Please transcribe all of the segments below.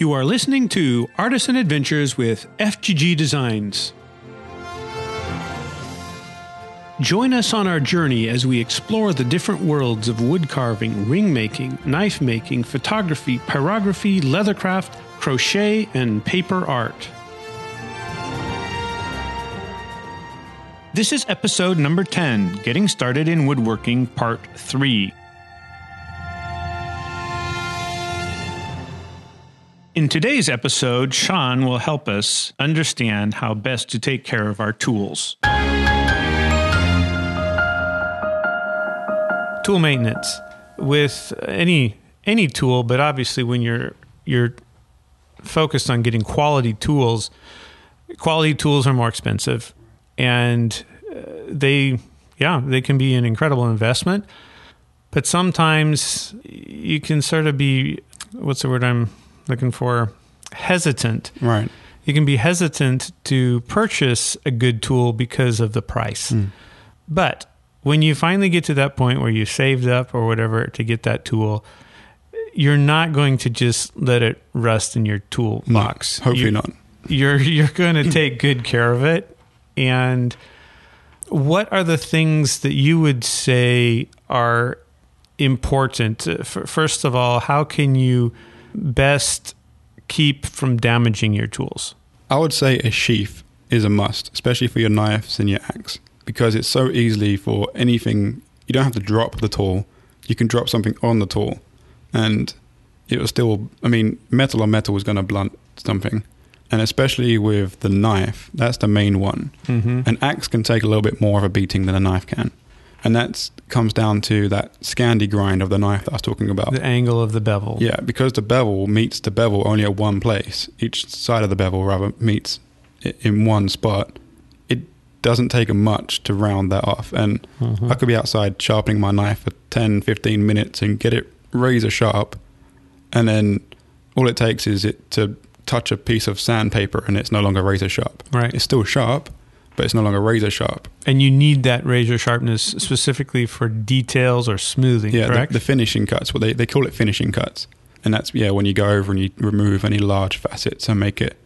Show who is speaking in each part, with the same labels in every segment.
Speaker 1: You are listening to Artisan Adventures with FGG Designs. Join us on our journey as we explore the different worlds of wood carving, ring making, knife making, photography, pyrography, leathercraft, crochet, and paper art. This is episode number 10 Getting Started in Woodworking, Part 3. In today's episode, Sean will help us understand how best to take care of our tools. Tool maintenance with any any tool, but obviously when you're you're focused on getting quality tools, quality tools are more expensive and uh, they yeah, they can be an incredible investment. But sometimes you can sort of be what's the word I'm looking for hesitant.
Speaker 2: Right.
Speaker 1: You can be hesitant to purchase a good tool because of the price.
Speaker 2: Hmm.
Speaker 1: But when you finally get to that point where you saved up or whatever to get that tool, you're not going to just let it rust in your toolbox.
Speaker 2: hopefully
Speaker 1: You-
Speaker 2: not.
Speaker 1: You're you're going to take good care of it. And what are the things that you would say are important? Uh, First of all, how can you best keep from damaging your tools?
Speaker 2: I would say a sheath is a must, especially for your knives and your axe, because it's so easily for anything. You don't have to drop the tool. You can drop something on the tool, and it will still. I mean, metal on metal is going to blunt something, and especially with the knife, that's the main one.
Speaker 1: Mm-hmm.
Speaker 2: An axe can take a little bit more of a beating than a knife can, and that comes down to that Scandi grind of the knife that I was talking about.
Speaker 1: The angle of the bevel.
Speaker 2: Yeah, because the bevel meets the bevel only at one place. Each side of the bevel rather meets in one spot. It doesn't take much to round that off. And
Speaker 1: Mhm.
Speaker 2: I could be outside sharpening my knife for 10, 15 minutes and get it razor sharp. And then all it takes is it to touch a piece of sandpaper and it's no longer razor sharp.
Speaker 1: Right.
Speaker 2: It's still sharp, but it's no longer razor sharp.
Speaker 1: And you need that razor sharpness specifically for details or smoothing,
Speaker 2: Yeah, the,
Speaker 1: correct?
Speaker 2: the finishing cuts. Well, they, they call it finishing cuts, and that's yeah when you go over and you remove any large facets and make it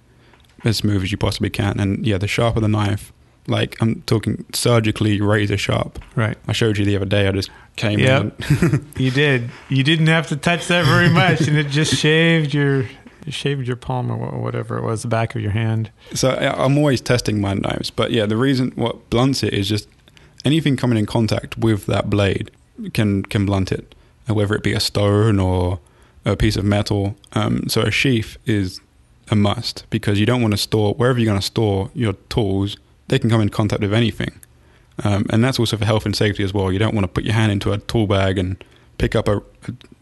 Speaker 2: as smooth as you possibly can. And yeah, the sharper the knife, like I'm talking surgically razor sharp.
Speaker 1: right.
Speaker 2: I showed you the other day. I just came in.
Speaker 1: You did. You didn't have to touch that very much, and it just shaved your shaved your palm or whatever it was, the back of your hand.
Speaker 2: so I'm always testing my knives, but yeah, the reason what blunts it is just anything coming in contact with that blade can can blunt it, whether it be a stone or a piece of metal. Um, so a sheath is a must because you don't want to store wherever you're going to store your tools. They can come in contact with anything, um, and that's also for health and safety as well. You don't want to put your hand into a tool bag and pick up a, a,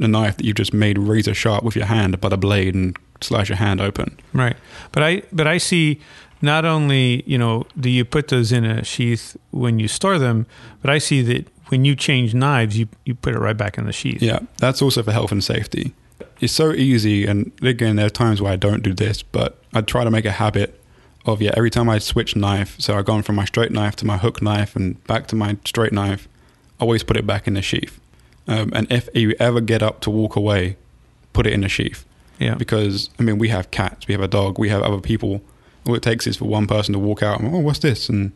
Speaker 2: a knife that you've just made razor sharp with your hand by the blade and slice your hand open.
Speaker 1: Right. But I but I see not only, you know, do you put those in a sheath when you store them, but I see that when you change knives, you you put it right back in the sheath.
Speaker 2: Yeah, that's also for health and safety. It's so easy, and again, there are times where I don't do this, but I try to make a habit of yeah. Every time I switch knife, so I've gone from my straight knife to my hook knife and back to my straight knife, I always put it back in the sheath. Um, and if you ever get up to walk away, put it in the sheath
Speaker 1: Yeah.
Speaker 2: because I mean we have cats, we have a dog, we have other people. All it takes is for one person to walk out and oh, what's this? And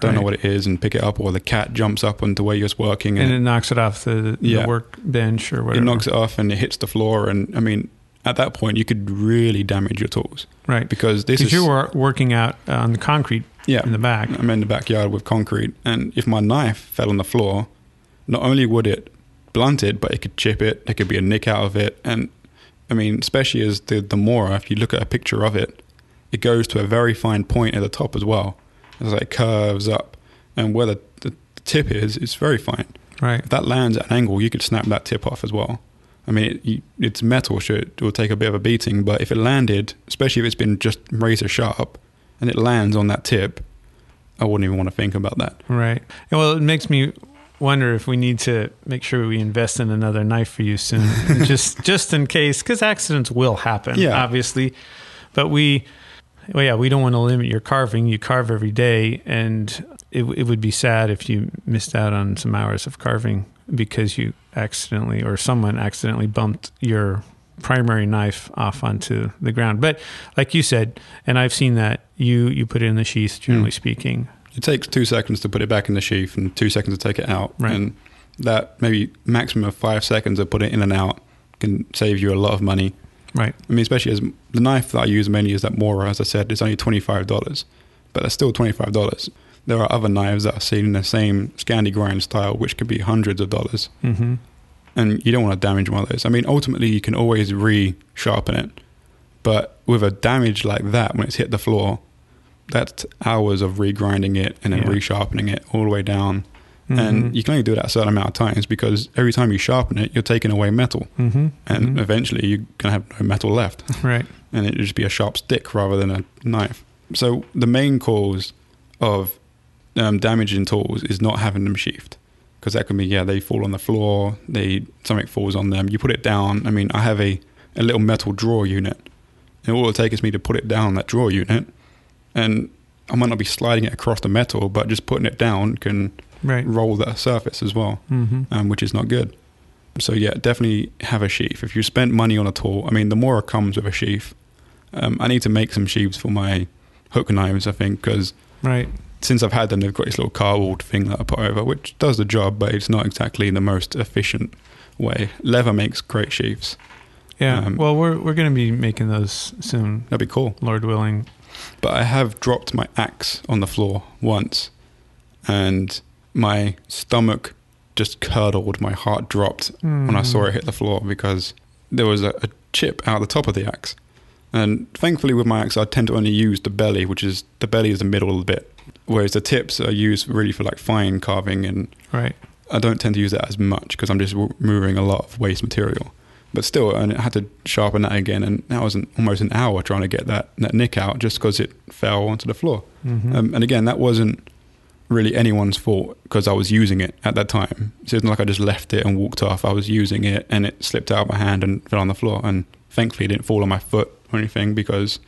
Speaker 2: don't know what it is and pick it up, or the cat jumps up onto where you're working
Speaker 1: And it knocks it off the, the
Speaker 2: Yeah.
Speaker 1: workbench or whatever.
Speaker 2: it knocks it off and it hits the floor. And I mean, at that point, you could really damage your tools
Speaker 1: right.
Speaker 2: because this is
Speaker 1: you were working out uh, on the concrete
Speaker 2: yeah.
Speaker 1: in the back.
Speaker 2: I'm in the backyard with concrete, and if my knife fell on the floor, not only would it blunt it, but it could chip it. There could be a nick out of it, and I mean, especially as the the Mora, if you look at a picture of it, it goes to a very fine point at the top as well. It's like curves up, and where the, the tip is, it's very fine.
Speaker 1: Right.
Speaker 2: If that lands at an angle, you could snap that tip off as well. I mean, it, you, it's metal, so it will take a bit of a beating. But if it landed, especially if it's been just razor sharp, and it lands on that tip, I wouldn't even want to think about that.
Speaker 1: Right. Well, it makes me wonder if we need to make sure we invest in another knife for you soon, just just in case, because accidents will happen.
Speaker 2: Yeah.
Speaker 1: obviously. But we, well, yeah, we don't want to limit your carving. You carve every day, and it, it would be sad if you missed out on some hours of carving because you accidentally or someone accidentally bumped your primary knife off onto the ground. But like you said, and I've seen that you you put it in the sheath. Generally
Speaker 2: Mm.
Speaker 1: speaking,
Speaker 2: It takes two seconds to put it back in the sheath and two seconds to take it out.
Speaker 1: Right.
Speaker 2: And that maybe maximum of five seconds of putting it in and out can save you a lot of money.
Speaker 1: right?
Speaker 2: I mean, especially as the knife that I use mainly is that Mora, as I said, it's only $25, but that's still $25. There are other knives that are seen in the same Scandi grind style, which could be hundreds of dollars,
Speaker 1: Mm-hmm.
Speaker 2: and you don't want to damage one of those. I mean, ultimately, you can always re sharpen it, but with a damage like that, when it's hit the floor, that's hours of regrinding it and then
Speaker 1: Yeah.
Speaker 2: resharpening it all the way down.
Speaker 1: Mm-hmm.
Speaker 2: And you can only do that a certain amount of times because every time you sharpen it, you're taking away metal.
Speaker 1: mm-hmm.
Speaker 2: And eventually you're going to have no metal left
Speaker 1: right,
Speaker 2: and it'd just be a sharp stick rather than a knife. So the main cause of um, damaging tools is not having them sheathed, because that can be yeah they fall on the floor, they something falls on them. You put it down. I mean, I have a a little metal drawer unit, and all it takes is me to put it down that drawer unit, and I might not be sliding it across the metal, but just putting it down can
Speaker 1: right.
Speaker 2: roll the surface as well
Speaker 1: Mm-hmm.
Speaker 2: um, which is not good. So yeah, definitely have a sheath. If you spent money on a tool, I mean, the Mora comes with a sheath. Um, I need to make some sheaths for my hook knives, I think, because
Speaker 1: Right.
Speaker 2: since I've had them, they've got this little cardboard thing that I put over, which does the job, but it's not exactly the most efficient way. Leather makes great sheaths.
Speaker 1: Yeah.
Speaker 2: Um,
Speaker 1: well, we're we're going to be making those soon,
Speaker 2: That'd be cool.
Speaker 1: Lord willing.
Speaker 2: But I have dropped my axe on the floor once, and my stomach just curdled. My heart dropped when I saw it hit the floor because there was a, a chip out the top of the axe. And thankfully, with my axe, I tend to only use the belly, which is the belly is the middle bit, whereas the tips are used really for like fine carving, and
Speaker 1: Right.
Speaker 2: I don't tend to use that as much because I'm just removing a lot of waste material. But still, and I had to sharpen that again, and that was an, almost an hour trying to get that, that nick out just because it fell onto the floor.
Speaker 1: Mm-hmm.
Speaker 2: Um, and again, that wasn't really anyone's fault because I was using it at that time. So it's not like I just left it and walked off. I was using it and it slipped out of my hand and fell on the floor. And thankfully, it didn't fall on my foot or anything because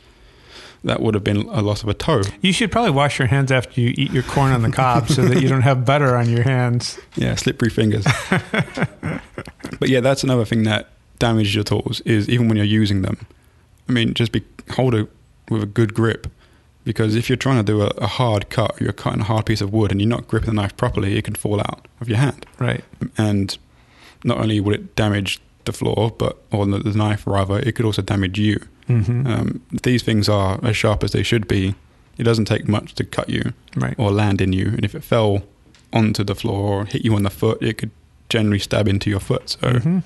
Speaker 2: that would have been a loss of a toe.
Speaker 1: you should probably wash your hands after you eat your corn on the cob so that you don't have butter on your hands.
Speaker 2: Yeah, slippery fingers. but yeah, that's another thing that damages your tools is even when you're using them. I mean, just be hold it with a good grip because if you're trying to do a, a hard cut, you're cutting a hard piece of wood and you're not gripping the knife properly, it can fall out of your hand.
Speaker 1: Right.
Speaker 2: And not only would it damage the floor, but or the, the knife rather, it could also damage you.
Speaker 1: Mm-hmm.
Speaker 2: Um, these things are as sharp as they should be. It doesn't take much to cut you
Speaker 1: right.
Speaker 2: or land in you. And if it fell onto the floor or hit you on the foot, it could generally stab into your foot. So
Speaker 1: Mm-hmm.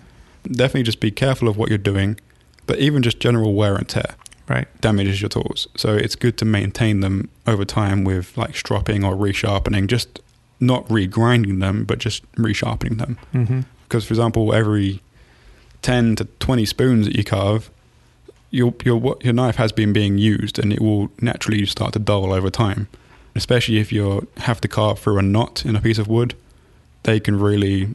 Speaker 2: Definitely just be careful of what you're doing. But even just general wear and tear
Speaker 1: Right.
Speaker 2: damages your tools. So it's good to maintain them over time with like stropping or resharpening, just not regrinding them, but just resharpening them.
Speaker 1: Mm-hmm.
Speaker 2: Because, for example, every 10 to 20 spoons that you carve, your, your, your knife has been being used and it will naturally start to dull over time. Especially if you have to carve through a knot in a piece of wood, they can really,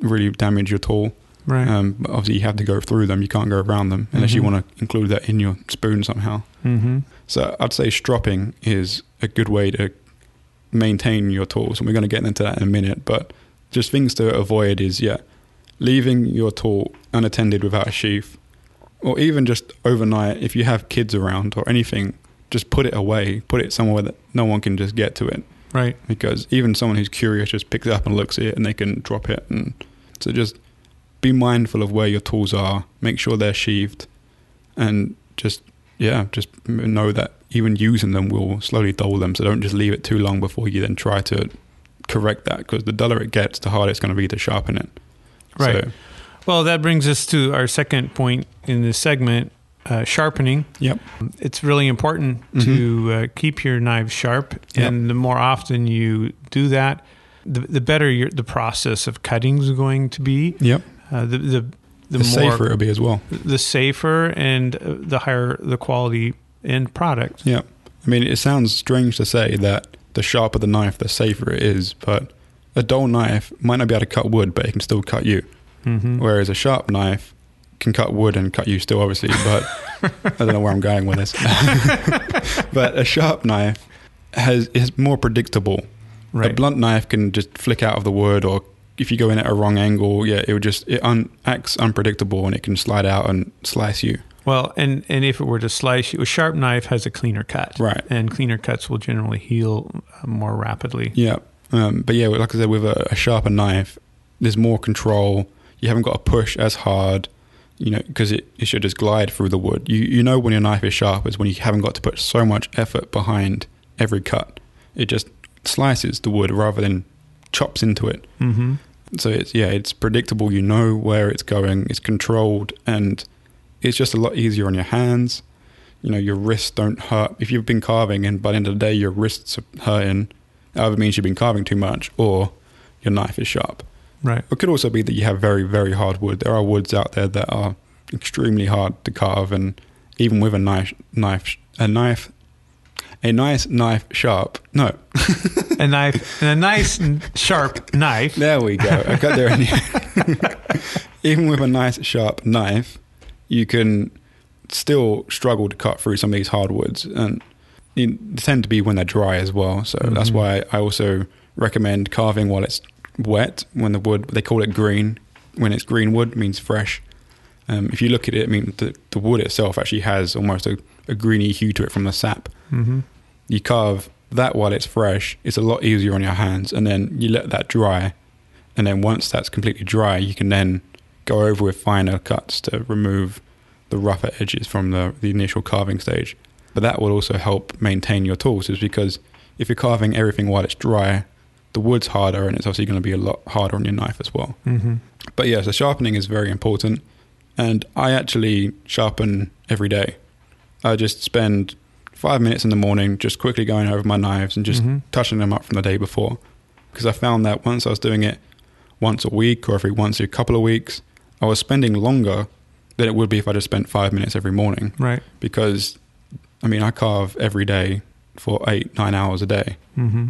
Speaker 2: really damage your tool.
Speaker 1: Right.
Speaker 2: Um, but obviously, you have to go through them. You can't go around them unless you
Speaker 1: Mhm.
Speaker 2: want to include that in your spoon somehow.
Speaker 1: mm-hmm.
Speaker 2: So I'd say stropping is a good way to maintain your tools, and we're going to get into that in a minute. But just things to avoid is yeah, leaving your tool unattended without a sheath, or even just overnight if you have kids around or anything, just put it away, put it somewhere that no one can just get to it.
Speaker 1: Right.
Speaker 2: Because even someone who's curious just picks it up and looks at it, and they can drop it. And so just be mindful of where your tools are. Make sure they're sheathed, and just yeah, just know that even using them will slowly dull them. So don't just leave it too long before you then try to correct that. Because the duller it gets, the harder it's going to be to sharpen it.
Speaker 1: Right.
Speaker 2: So,
Speaker 1: Well, that brings us to our second point in this segment uh, sharpening.
Speaker 2: yep.
Speaker 1: It's really important to uh, keep your knives sharp.
Speaker 2: Yep.
Speaker 1: And the more often you do that, the, the better your, the process of cutting is going to be.
Speaker 2: Yep.
Speaker 1: Uh, the, the, the,
Speaker 2: The,
Speaker 1: more
Speaker 2: safer it'll be as well.
Speaker 1: the safer and uh, the higher the quality end product.
Speaker 2: Yeah. I mean, it sounds strange to say that the sharper the knife, the safer it is, but a dull knife might not be able to cut wood, but it can still cut you.
Speaker 1: Mm-hmm.
Speaker 2: Whereas a sharp knife can cut wood and cut you still, obviously, but I don't know where I'm going with this. but a sharp knife has is more predictable. A blunt knife can just flick out of the wood or if you go in at a wrong angle, yeah, it would just it un, acts unpredictable and it can slide out and slice you.
Speaker 1: Well, and and if it were to slice you, a sharp knife has a cleaner cut,
Speaker 2: Right.
Speaker 1: And cleaner cuts will generally heal uh, more rapidly.
Speaker 2: Yeah, um, but yeah, like I said, with a, a sharper knife, there's more control. You haven't got to push as hard, you know, because it, it should just glide through the wood. You you know when your knife is sharp is when you haven't got to put so much effort behind every cut. It just slices the wood rather than chops into it.
Speaker 1: Mm-hmm.
Speaker 2: So it's yeah, it's predictable. You know where it's going. It's controlled, and it's just a lot easier on your hands. You know, your wrists don't hurt. If you've been carving and by the end of the day your wrists are hurting, either means you've been carving too much or your knife is sharp.
Speaker 1: Right.
Speaker 2: It could also be that you have very, very hard wood. There are woods out there that are extremely hard to carve, and even with a knife, knife, a knife, a nice knife sharp. No,
Speaker 1: a knife and a nice sharp knife.
Speaker 2: there we go. I got there. even with a nice sharp knife, you can still struggle to cut through some of these hardwoods, and they tend to be when they're dry as well. So that's
Speaker 1: Mhm.
Speaker 2: why I also recommend carving while it's wet. When the wood, they call it green. When it's green wood, means fresh. Um, if you look at it, I mean the, the wood itself actually has almost a, a greeny hue to it from the sap.
Speaker 1: Mm-hmm.
Speaker 2: You carve that while it's fresh. It's a lot easier on your hands, and then you let that dry. And then once that's completely dry, you can then go over with finer cuts to remove the rougher edges from the, the initial carving stage. But that will also help maintain your tools, is because if you're carving everything while it's dry, the wood's harder, and it's obviously going to be a lot harder on your knife as well.
Speaker 1: Mm-hmm.
Speaker 2: But yeah, so sharpening is very important. And I actually sharpen every day. I just spend five minutes in the morning just quickly going over my knives and just
Speaker 1: Mhm.
Speaker 2: touching them up from the day before. Because I found that once I was doing it once a week or every once a couple of weeks, I was spending longer than it would be if I just spent five minutes every morning.
Speaker 1: Right.
Speaker 2: Because, I mean, I carve every day for eight, nine hours a day.
Speaker 1: Mm-hmm.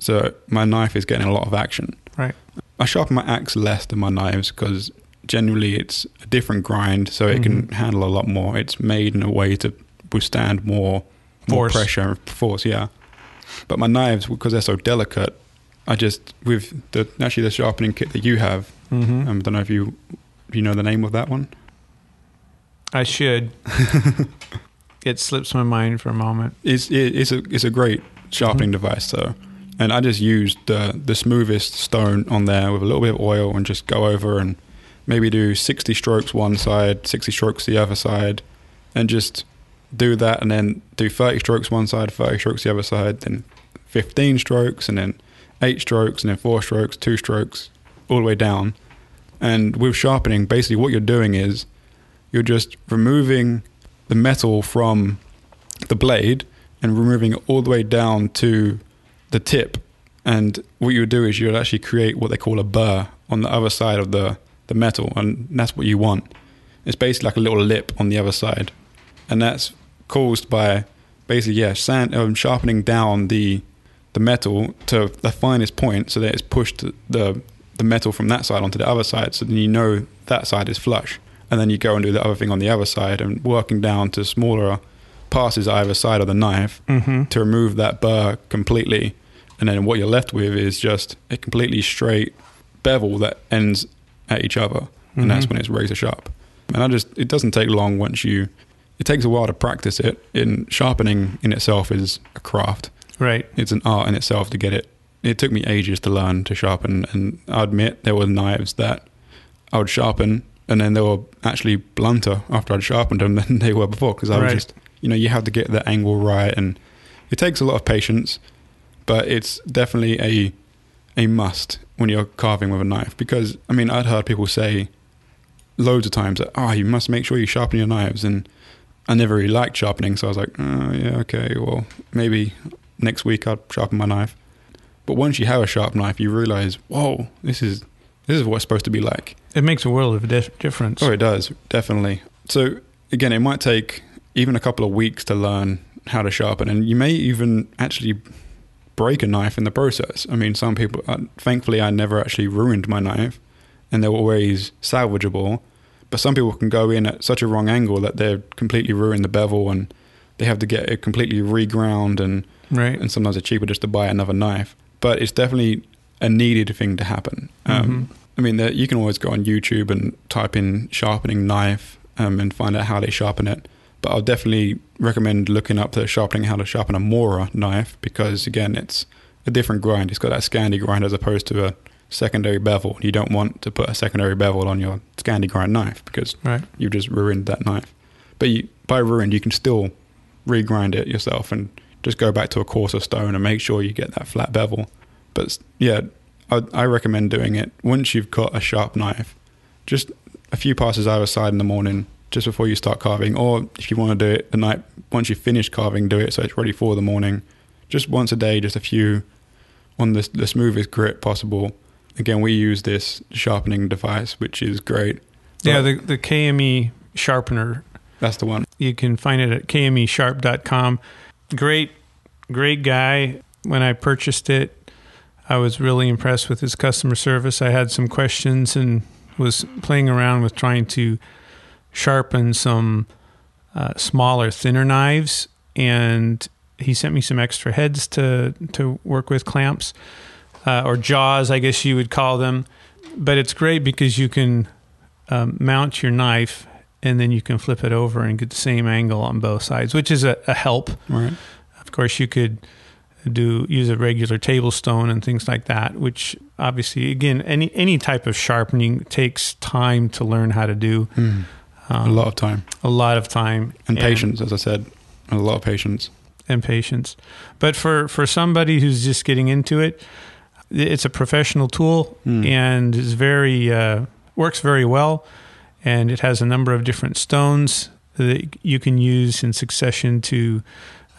Speaker 2: So my knife is getting a lot of action.
Speaker 1: Right.
Speaker 2: I sharpen my axe less than my knives because generally it's a different grind, so it can
Speaker 1: Mhm.
Speaker 2: handle a lot more. It's made in a way to withstand more more pressure and force. Yeah, but my knives because they're so delicate, I just with the actually the sharpening kit that you have.
Speaker 1: Mm-hmm.
Speaker 2: Um, I don't know if you you know the name of that one.
Speaker 1: I should. it slips my mind for a moment.
Speaker 2: It's it, it's a it's a great sharpening device though, and I just used the the smoothest stone on there with a little bit of oil and just go over and maybe do sixty strokes one side, sixty strokes the other side, and just do that, and then do thirty strokes one side, thirty strokes the other side, then fifteen strokes, and then eight strokes, and then four strokes, two strokes, all the way down. And with sharpening, basically what you're doing is you're just removing the metal from the blade and removing it all the way down to the tip. And what you would do is you would actually create what they call a burr on the other side of the, the metal, and that's what you want. It's basically like a little lip on the other side, and that's caused by basically yeah, sand um, sharpening down the the metal to the finest point, so that it's pushed the the metal from that side onto the other side. So then you know that side is flush, and then you go and do the other thing on the other side, and working down to smaller passes either side of the knife
Speaker 1: Mm-hmm.
Speaker 2: to remove that burr completely. And then what you're left with is just a completely straight bevel that ends at each other. And that's
Speaker 1: Mhm.
Speaker 2: when it's razor sharp. And I just, it doesn't take long once you, it takes a while to practice it. In sharpening in itself is a craft.
Speaker 1: Right.
Speaker 2: It's an art in itself to get it. It took me ages to learn to sharpen. And I admit there were knives that I would sharpen and then they were actually blunter after I'd sharpened them than they were before. Because I was just, you know, you have to get the angle right. And it takes a lot of patience, but it's definitely a a must when you're carving with a knife. Because I mean, I'd heard people say loads of times that oh, you must make sure you sharpen your knives, and I never really liked sharpening, so I was like, oh yeah, okay, well maybe next week I'll sharpen my knife. But once you have a sharp knife, you realize, whoa, this is this is what it's supposed to be like.
Speaker 1: It makes a world of dif- difference.
Speaker 2: Oh, it does definitely. So again, it might take even a couple of weeks to learn how to sharpen, and you may even actually break a knife in the process. I mean, some people. Uh, thankfully, I never actually ruined my knife, and they're always salvageable. But some people can go in at such a wrong angle that they're completely ruin the bevel, and they have to get it completely reground, and
Speaker 1: Right.
Speaker 2: and sometimes it's cheaper just to buy another knife. But it's definitely a needed thing to happen. Um, I mean, you can always go on YouTube and type in sharpening knife um, and find out how they sharpen it. But I'll definitely recommend looking up the sharpening how to sharpen a Mora knife because again, it's a different grind. It's got that Scandi grind as opposed to a secondary bevel. You don't want to put a secondary bevel on your Scandi grind knife because
Speaker 1: Right.
Speaker 2: you've just ruined that knife. But you, by ruined, you can still regrind it yourself and just go back to a coarser stone and make sure you get that flat bevel. But yeah, I, I recommend doing it once you've got a sharp knife. Just a few passes either side in the morning, just before you start carving, or if you want to do it the night once you finish carving, do it so it's ready for the morning. Just once a day, just a few on the the smoothest grit possible. Again, we use this sharpening device, which is great.
Speaker 1: Yeah, the, the KME sharpener.
Speaker 2: that's the one.
Speaker 1: You can find it at kmesharp.com. Great, great guy. When I purchased it, I was really impressed with his customer service. I had some questions and was playing around with trying to sharpen some uh, smaller, thinner knives. And he sent me some extra heads to, to work with clamps uh, or jaws, I guess you would call them. But it's great because you can um, mount your knife and then you can flip it over and get the same angle on both sides, which is a, a help.
Speaker 2: Right.
Speaker 1: Of course, you could do use a regular table stone and things like that, which obviously, again, any any type of sharpening takes time to learn how to do.
Speaker 2: Mm.
Speaker 1: Um,
Speaker 2: a lot of time
Speaker 1: a lot of time
Speaker 2: and patience, as I said, a lot of patience.
Speaker 1: and patience. But for for somebody who's just getting into it, it's a professional tool
Speaker 2: Mm.
Speaker 1: and is very uh, works very well, and it has a number of different stones that you can use in succession to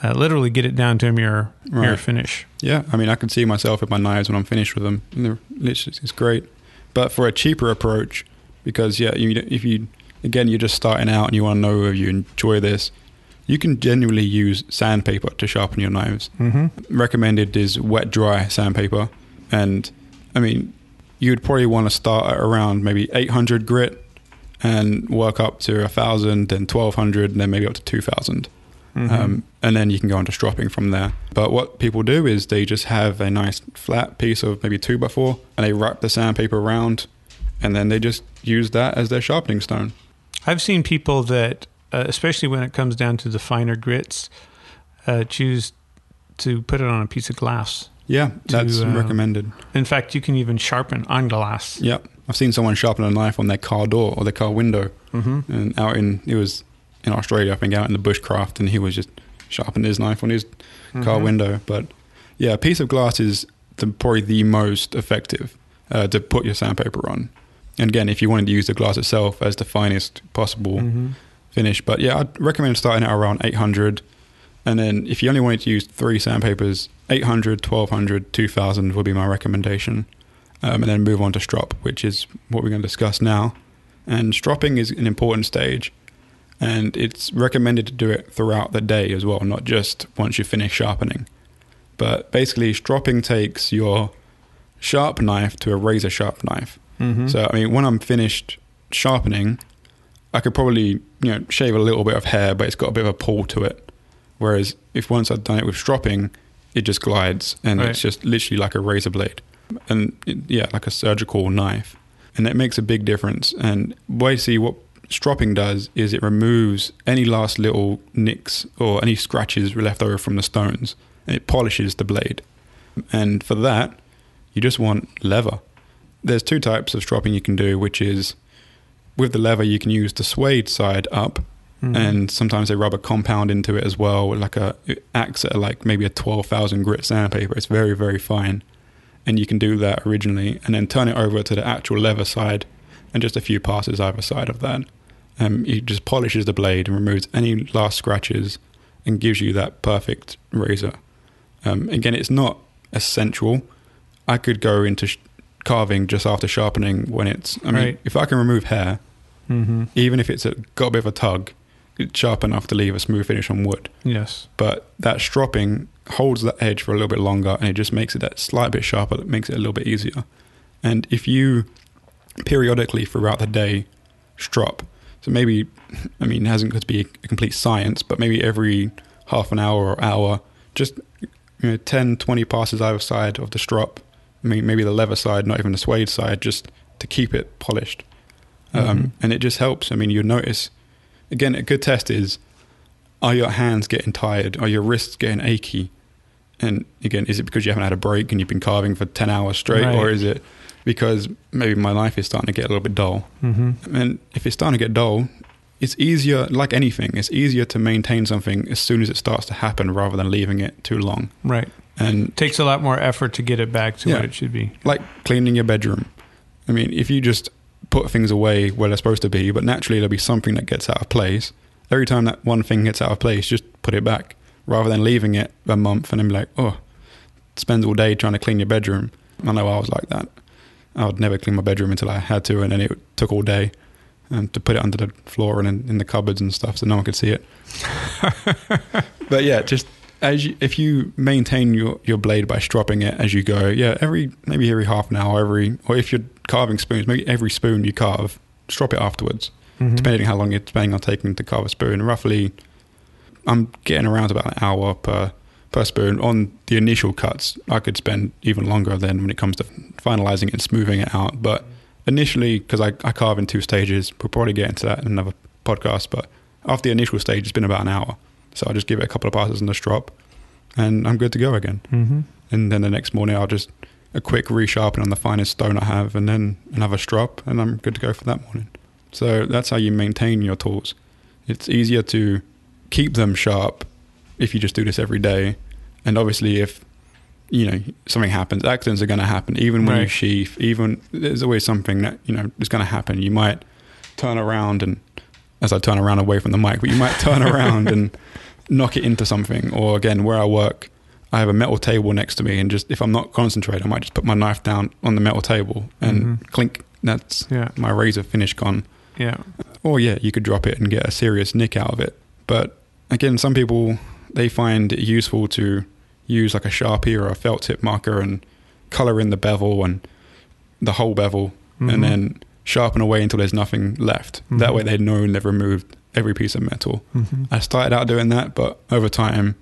Speaker 1: uh, literally get it down to a mirror mirror finish.
Speaker 2: Yeah, I mean, I can see myself with my knives when I'm finished with them. And they're literally, it's great. But for a cheaper approach, because yeah, you, if you again you're just starting out and you want to know if you enjoy this, you can genuinely use sandpaper to sharpen your knives.
Speaker 1: Mm-hmm.
Speaker 2: Recommended is wet dry sandpaper, and I mean, you'd probably want to start at around maybe 800 grit and work up to a thousand, then 1200, and then maybe up to 2000
Speaker 1: Mm-hmm.
Speaker 2: um, and then you can go into stropping from there. But what people do is they just have a nice flat piece of maybe two by four, and they wrap the sandpaper around, and then they just use that as their sharpening stone.
Speaker 1: I've seen people that, uh, especially when it comes down to the finer grits, uh, choose to put it on a piece of glass.
Speaker 2: Yeah, that's
Speaker 1: uh,
Speaker 2: recommended.
Speaker 1: In fact, you can even sharpen on glass.
Speaker 2: Yep, I've seen someone sharpen a knife on their car door or their car window,
Speaker 1: Mm-hmm.
Speaker 2: and out in it was in Australia, I think, out in the bushcraft, and he was just sharpening his knife on his car
Speaker 1: Mhm.
Speaker 2: window. But yeah, a piece of glass is the, probably the most effective uh, to put your sandpaper on. And again, if you wanted to use the glass itself as the finest possible
Speaker 1: Mhm.
Speaker 2: finish, but yeah, I'd recommend starting at around 800. And then if you only wanted to use three sandpapers, 800, 1200, 2000 would be my recommendation. Um, and then move on to strop, which is what we're going to discuss now. And stropping is an important stage, and it's recommended to do it throughout the day as well, not just once you finish sharpening. But basically, stropping takes your sharp knife to a razor sharp knife.
Speaker 1: Mhm.
Speaker 2: So I mean, when I'm finished sharpening, I could probably you know shave a little bit of hair, but it's got a bit of a pull to it. Whereas if once I've done it with stropping, it just glides and
Speaker 1: Right.
Speaker 2: it's just literally like a razor blade, and it, yeah, like a surgical knife, and that makes a big difference. And basically, what stropping does is it removes any last little nicks or any scratches left over from the stones, and it polishes the blade. And for that, you just want leather. There's two types of stropping you can do, which is with the leather you can use the suede side up,
Speaker 1: Mhm.
Speaker 2: and sometimes they rub a compound into it as well, like a it acts at like maybe a twelve thousand grit sandpaper. It's very very fine, and you can do that originally, and then turn it over to the actual leather side, and just a few passes either side of that. Um, it just polishes the blade and removes any last scratches, and gives you that perfect razor. Um, again, it's not essential. I could go into sh- carving just after sharpening when it's. I mean,
Speaker 1: Right.
Speaker 2: if I can remove hair,
Speaker 1: Mhm.
Speaker 2: even if it's a, got a bit of a tug, sharp enough to leave a smooth finish on wood.
Speaker 1: Yes.
Speaker 2: But that stropping holds that edge for a little bit longer, and it just makes it that slight bit sharper. That makes it a little bit easier. And if you periodically throughout the day strop, so maybe, I mean, it hasn't got to be a complete science, but maybe every half an hour or hour, just you know, 10, 20 passes either side of the strop, I mean, maybe the leather side, not even the suede side, just to keep it polished. Um,
Speaker 1: Mhm.
Speaker 2: And it just helps. I mean, you'll notice, again, a good test is are your hands getting tired? Are your wrists getting achy? And again, is it because you haven't had a break and you've been carving for 10 hours straight?
Speaker 1: Right.
Speaker 2: Or is it because maybe my life is starting to get a little bit dull?
Speaker 1: Mm-hmm.
Speaker 2: And if it's starting to get dull, it's easier, like anything, it's easier to maintain something as soon as it starts to happen rather than leaving it too long.
Speaker 1: Right.
Speaker 2: And
Speaker 1: Takes a lot more effort to get it back to
Speaker 2: Yeah.
Speaker 1: what it should be.
Speaker 2: like cleaning your bedroom. I mean, if you just put things away where they're supposed to be, but naturally there'll be something that gets out of place. Every time that one thing gets out of place, just put it back rather than leaving it a month and then be like, oh, spends all day trying to clean your bedroom. I know I was like that. I would never clean my bedroom until I had to, and then it took all day um, to put it under the floor and in, in the cupboards and stuff so no one could see it. but yeah, just as you, if you maintain your, your blade by stropping it as you go, yeah, every maybe every half an hour, every or if you're carving spoons, maybe every spoon you carve, strop it afterwards,
Speaker 1: Mhm.
Speaker 2: depending how long it's spending on taking to carve a spoon. Roughly, I'm getting around about an hour per per spoon. On the initial cuts, I could spend even longer than when it comes to finalizing it and smoothing it out. But initially, because I, I carve in two stages, we'll probably get into that in another podcast. But after the initial stage, it's been about an hour. So I'll just give it a couple of passes in the strop, and I'm good to go again.
Speaker 1: Mhm.
Speaker 2: And then the next morning, I'll just a quick resharpen on the finest stone I have, and then another strop, and I'm good to go for that morning. So that's how you maintain your tools. It's easier to keep them sharp if you just do this every day. And obviously, if you know something happens, accidents are going to happen. Even when you
Speaker 1: Right.
Speaker 2: sheath, even there's always something that you know is going to happen. You might turn around and, as I turn around away from the mic, but you might turn around and knock it into something. Or again, where I work, I have a metal table next to me, and just if I'm not concentrated, I might just put my knife down on the metal table and
Speaker 1: Mhm.
Speaker 2: clink. That's
Speaker 1: Yeah.
Speaker 2: my razor finish gone.
Speaker 1: Yeah.
Speaker 2: Or yeah, you could drop it and get a serious nick out of it. But again, some people they find it useful to use like a sharpie or a felt tip marker and color in the bevel and the whole bevel,
Speaker 1: Mhm.
Speaker 2: and then sharpen away until there's nothing left. That
Speaker 1: Mhm.
Speaker 2: way, they know they've removed every piece of metal.
Speaker 1: Mhm.
Speaker 2: I started out doing that, but over time,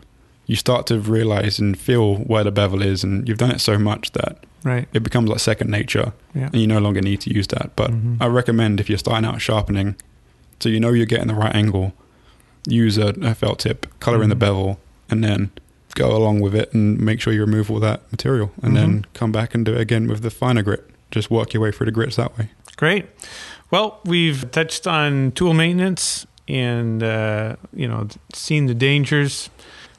Speaker 2: you start to realize and feel where the bevel is, and you've done it so much that
Speaker 1: Right.
Speaker 2: it becomes like second nature
Speaker 1: Yeah.
Speaker 2: and you no longer need to use that. But
Speaker 1: Mhm.
Speaker 2: I recommend if you're starting out sharpening, so you know you're getting the right angle, use a, a felt tip, color in the
Speaker 1: Mhm.
Speaker 2: bevel, and then go along with it and make sure you remove all that material, and then come back and do it again with the finer grit. Just work your way through the grits that way.
Speaker 1: Great. Well, we've touched on tool maintenance and uh, you know seen the dangers,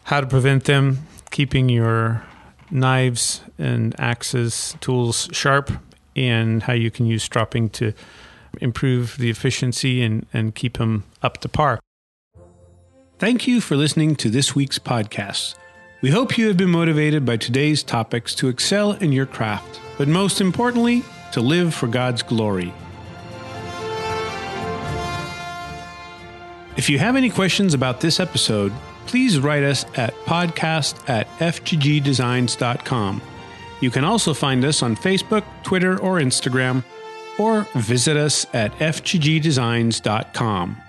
Speaker 1: how to prevent them, keeping your knives and axes, tools sharp, and how you can use stropping to improve the efficiency and, and keep them up to par. Thank you for listening to this week's podcast. We hope you have been motivated by today's topics to excel in your craft, but most importantly, to live for God's glory. If you have any questions about this episode, please write us at podcast at fggdesigns.com. You can also find us on Facebook, Twitter, or Instagram, or visit us at fggdesigns.com.